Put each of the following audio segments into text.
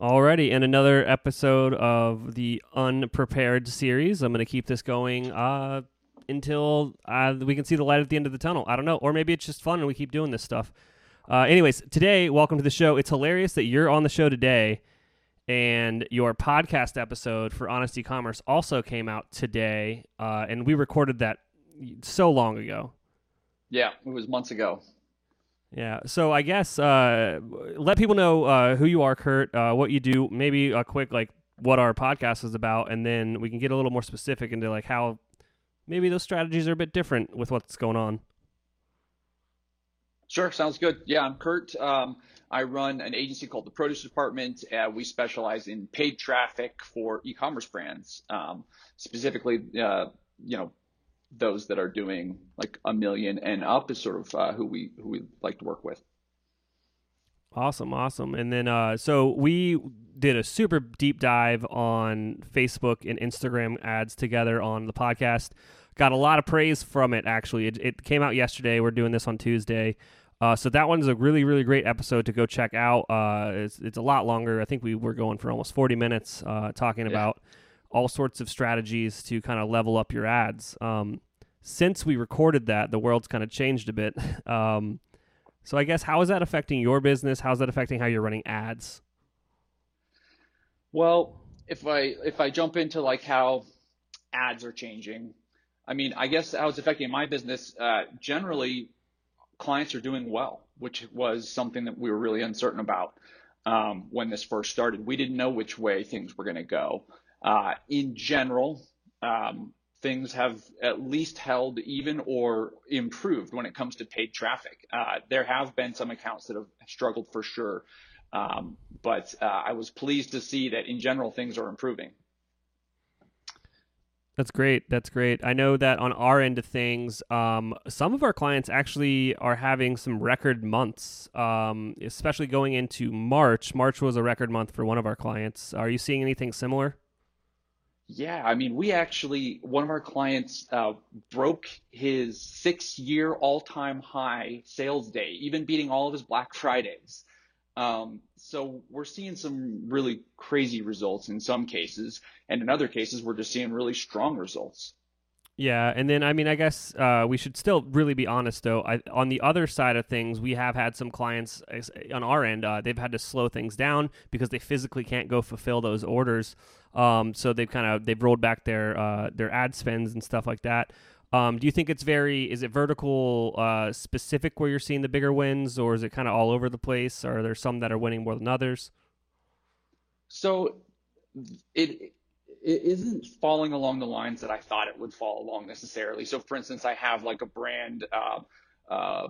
Alrighty, and another episode of the Unprepared series. I'm going to keep this going uh, until uh, we can see the light at the end of the tunnel. I don't know, or maybe it's just fun and we keep doing this stuff. Uh, anyways, today, welcome to the show. It's hilarious that you're on the show today, and your podcast episode for Honest E-commerce also came out today, uh, and we recorded that so long ago. Yeah, it was months ago. Yeah. So I guess uh, let people know uh, who you are, Kurt, uh, what you do, maybe a quick like what our podcast is about, and then we can get a little more specific into like how maybe those strategies are a bit different with what's going on. Sure, sounds good. Yeah, I'm Kurt. Um, I run an agency called the Produce Department. Uh, we specialize in paid traffic for e-commerce brands, um, specifically, uh, you know, those that are doing like a million and up is sort of uh, who we who we like to work with. Awesome, awesome. And then uh, so we did a super deep dive on Facebook and Instagram ads together on the podcast. Got a lot of praise from it. Actually, it, it came out yesterday. We're doing this on Tuesday. Uh, so that one's a really, really great episode to go check out. Uh, it's, it's a lot longer. I think we were going for almost 40 minutes uh, talking yeah. about all sorts of strategies to kind of level up your ads. Um, since we recorded that, the world's kind of changed a bit. Um, so I guess how is that affecting your business? How's that affecting how you're running ads? Well, if I if I jump into like how ads are changing, I mean, I guess how it's affecting my business. Uh, generally, clients are doing well, which was something that we were really uncertain about um, when this first started. We didn't know which way things were going to go. Uh, in general, um, things have at least held even or improved when it comes to paid traffic. Uh, there have been some accounts that have struggled for sure, um, but uh, I was pleased to see that in general things are improving. That's great. That's great. I know that on our end of things, um, some of our clients actually are having some record months, um, especially going into March. March was a record month for one of our clients. Are you seeing anything similar? Yeah, I mean, we actually, one of our clients uh, broke his six year all time high sales day, even beating all of his Black Fridays. Um, so we're seeing some really crazy results in some cases, and in other cases, we're just seeing really strong results. Yeah, and then I mean, I guess uh, we should still really be honest, though. I, on the other side of things, we have had some clients on our end. Uh, they've had to slow things down because they physically can't go fulfill those orders. Um, so they've kind of they've rolled back their uh, their ad spends and stuff like that. Um, do you think it's very is it vertical uh, specific where you're seeing the bigger wins, or is it kind of all over the place? Are there some that are winning more than others? So it it isn't falling along the lines that I thought it would fall along necessarily. So, for instance, I have like a brand, uh, uh,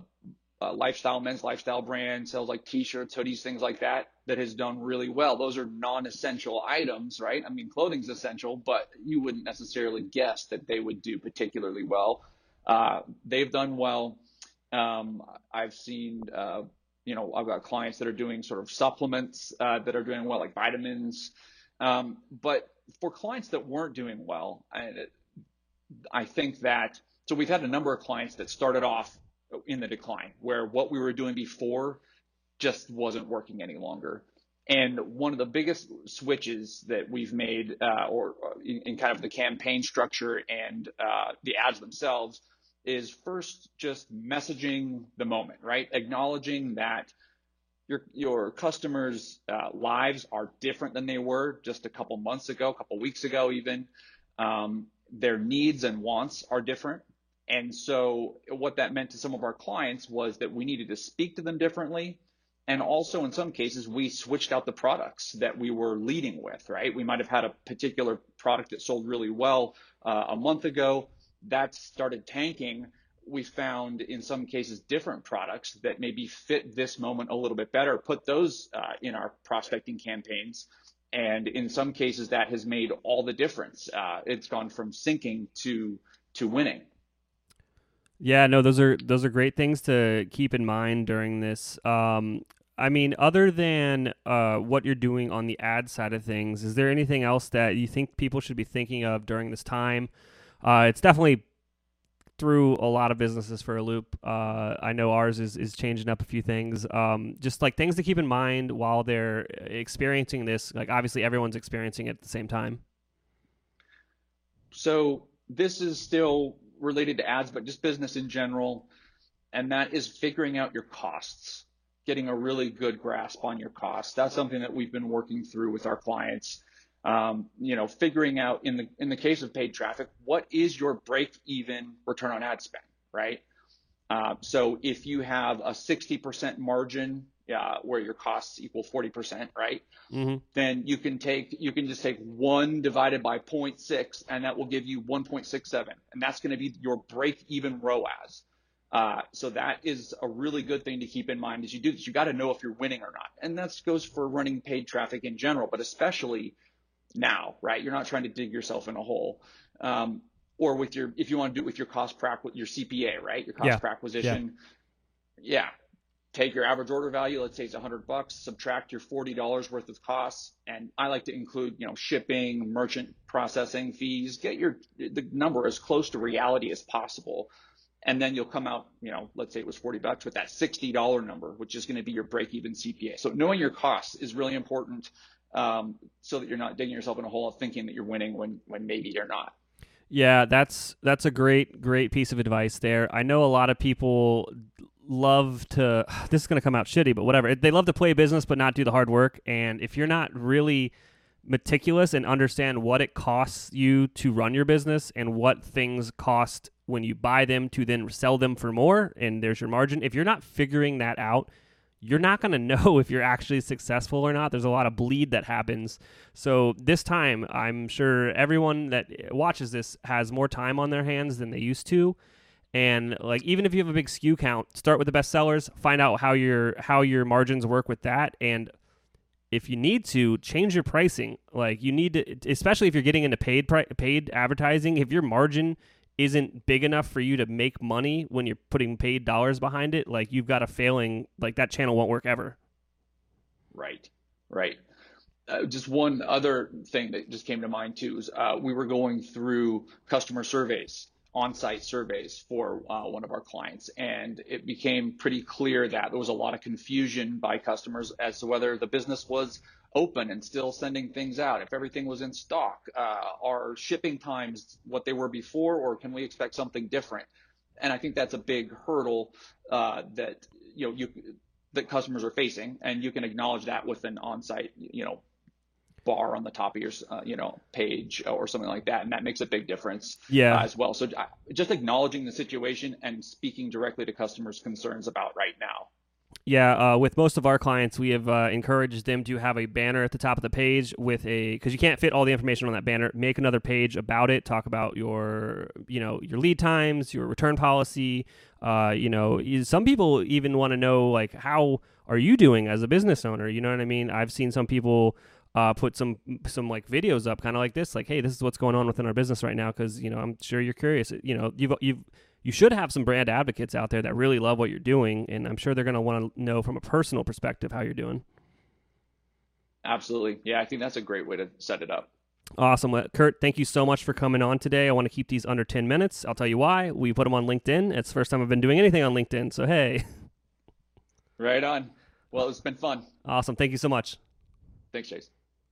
lifestyle, men's lifestyle brand, sells like t-shirts, hoodies, things like that, that has done really well. Those are non-essential items, right? I mean, clothing's essential, but you wouldn't necessarily guess that they would do particularly well. Uh, they've done well. Um, I've seen, uh, you know, I've got clients that are doing sort of supplements uh, that are doing well, like vitamins. Um, but for clients that weren't doing well, I, I think that so we've had a number of clients that started off in the decline where what we were doing before just wasn't working any longer. And one of the biggest switches that we've made, uh, or uh, in, in, kind of the campaign structure and uh, the ads themselves, is first just messaging the moment, right? Acknowledging that your your customers' uh, lives are different than they were just a couple months ago, a couple weeks ago, even. Um, their needs and wants are different. And so, what that meant to some of our clients was that we needed to speak to them differently. And also, in some cases, we switched out the products that we were leading with, right? We might have had a particular product that sold really well uh, a month ago. That started tanking we found in some cases different products that maybe fit this moment a little bit better, put those uh, in our prospecting campaigns. And in some cases, that has made all the difference. Uh, it's gone from sinking to to winning. Yeah, no, those are those are great things to keep in mind during this. Um, I mean, other than uh, what you're doing on the ad side of things, is there anything else that you think people should be thinking of during this time? Uh, it's definitely threw a lot of businesses for a loop. Uh, I know ours is is changing up a few things. Um, just like things to keep in mind while they're experiencing this. Like obviously everyone's experiencing it at the same time. So this is still related to ads, but just business in general, and that is figuring out your costs, getting a really good grasp on your costs. That's something that we've been working through with our clients. Um, you know, figuring out in the in the case of paid traffic, what is your break-even return on ad spend, right? Uh, so if you have a 60% margin uh, where your costs equal 40%, right? Mm-hmm. Then you can take you can just take one divided by 0.6, and that will give you 1.67, and that's going to be your break-even ROAS. Uh, so that is a really good thing to keep in mind as you do this. You got to know if you're winning or not, and that goes for running paid traffic in general, but especially now, right? You're not trying to dig yourself in a hole. Um, or with your, if you want to do it with your cost per with your CPA, right? Your cost yeah. per acquisition. Yeah. yeah. Take your average order value, let's say it's 100 bucks, subtract your $40 worth of costs, and I like to include, you know, shipping, merchant processing fees. Get your the number as close to reality as possible, and then you'll come out, you know, let's say it was 40 bucks with that $60 number, which is going to be your break-even CPA. So knowing your costs is really important um, so that you're not digging yourself in a hole thinking that you're winning when when maybe you're not. Yeah, that's that's a great great piece of advice there. I know a lot of people love to this is going to come out shitty, but whatever. They love to play business but not do the hard work and if you're not really meticulous and understand what it costs you to run your business and what things cost when you buy them to then sell them for more and there's your margin. If you're not figuring that out, you're not going to know if you're actually successful or not. There's a lot of bleed that happens. So this time, I'm sure everyone that watches this has more time on their hands than they used to. And like even if you have a big SKU count, start with the best sellers, find out how your how your margins work with that and if you need to change your pricing like you need to especially if you're getting into paid paid advertising if your margin isn't big enough for you to make money when you're putting paid dollars behind it, like you've got a failing, like that channel won't work ever. Right, right. Uh, just one other thing that just came to mind too is uh, we were going through customer surveys, on-site surveys for uh, one of our clients, and it became pretty clear that there was a lot of confusion by customers as to whether the business was open and still sending things out, if everything was in stock, uh, are shipping times what they were before, or can we expect something different? And I think that's a big hurdle uh, that you know you that customers are facing, and you can acknowledge that with an on-site you know bar on the top of your uh, you know page or something like that, and that makes a big difference yeah. Uh, as well. So uh, just acknowledging the situation and speaking directly to customers' concerns about right now. Yeah, uh, with most of our clients, we have uh, encouraged them to have a banner at the top of the page with a because you can't fit all the information on that banner. Make another page about it. Talk about your you know your lead times, your return policy. Uh, you know, some people even want to know like how are you doing as a business owner. You know what I mean? I've seen some people. Uh, put some some like videos up, kind of like this, like, hey, this is what's going on within our business right now, because you know I'm sure you're curious. You know, you've you've you should have some brand advocates out there that really love what you're doing, and I'm sure they're going to want to know from a personal perspective how you're doing. Absolutely. Yeah, I think that's a great way to set it up. Awesome. Kurt, thank you so much for coming on today. I want to keep these under 10 minutes. I'll tell you why. We put them on LinkedIn. It's the first time I've been doing anything on LinkedIn. So, hey. Right on. Well, it's been fun. Awesome. Thank you so much. Thanks, Chase.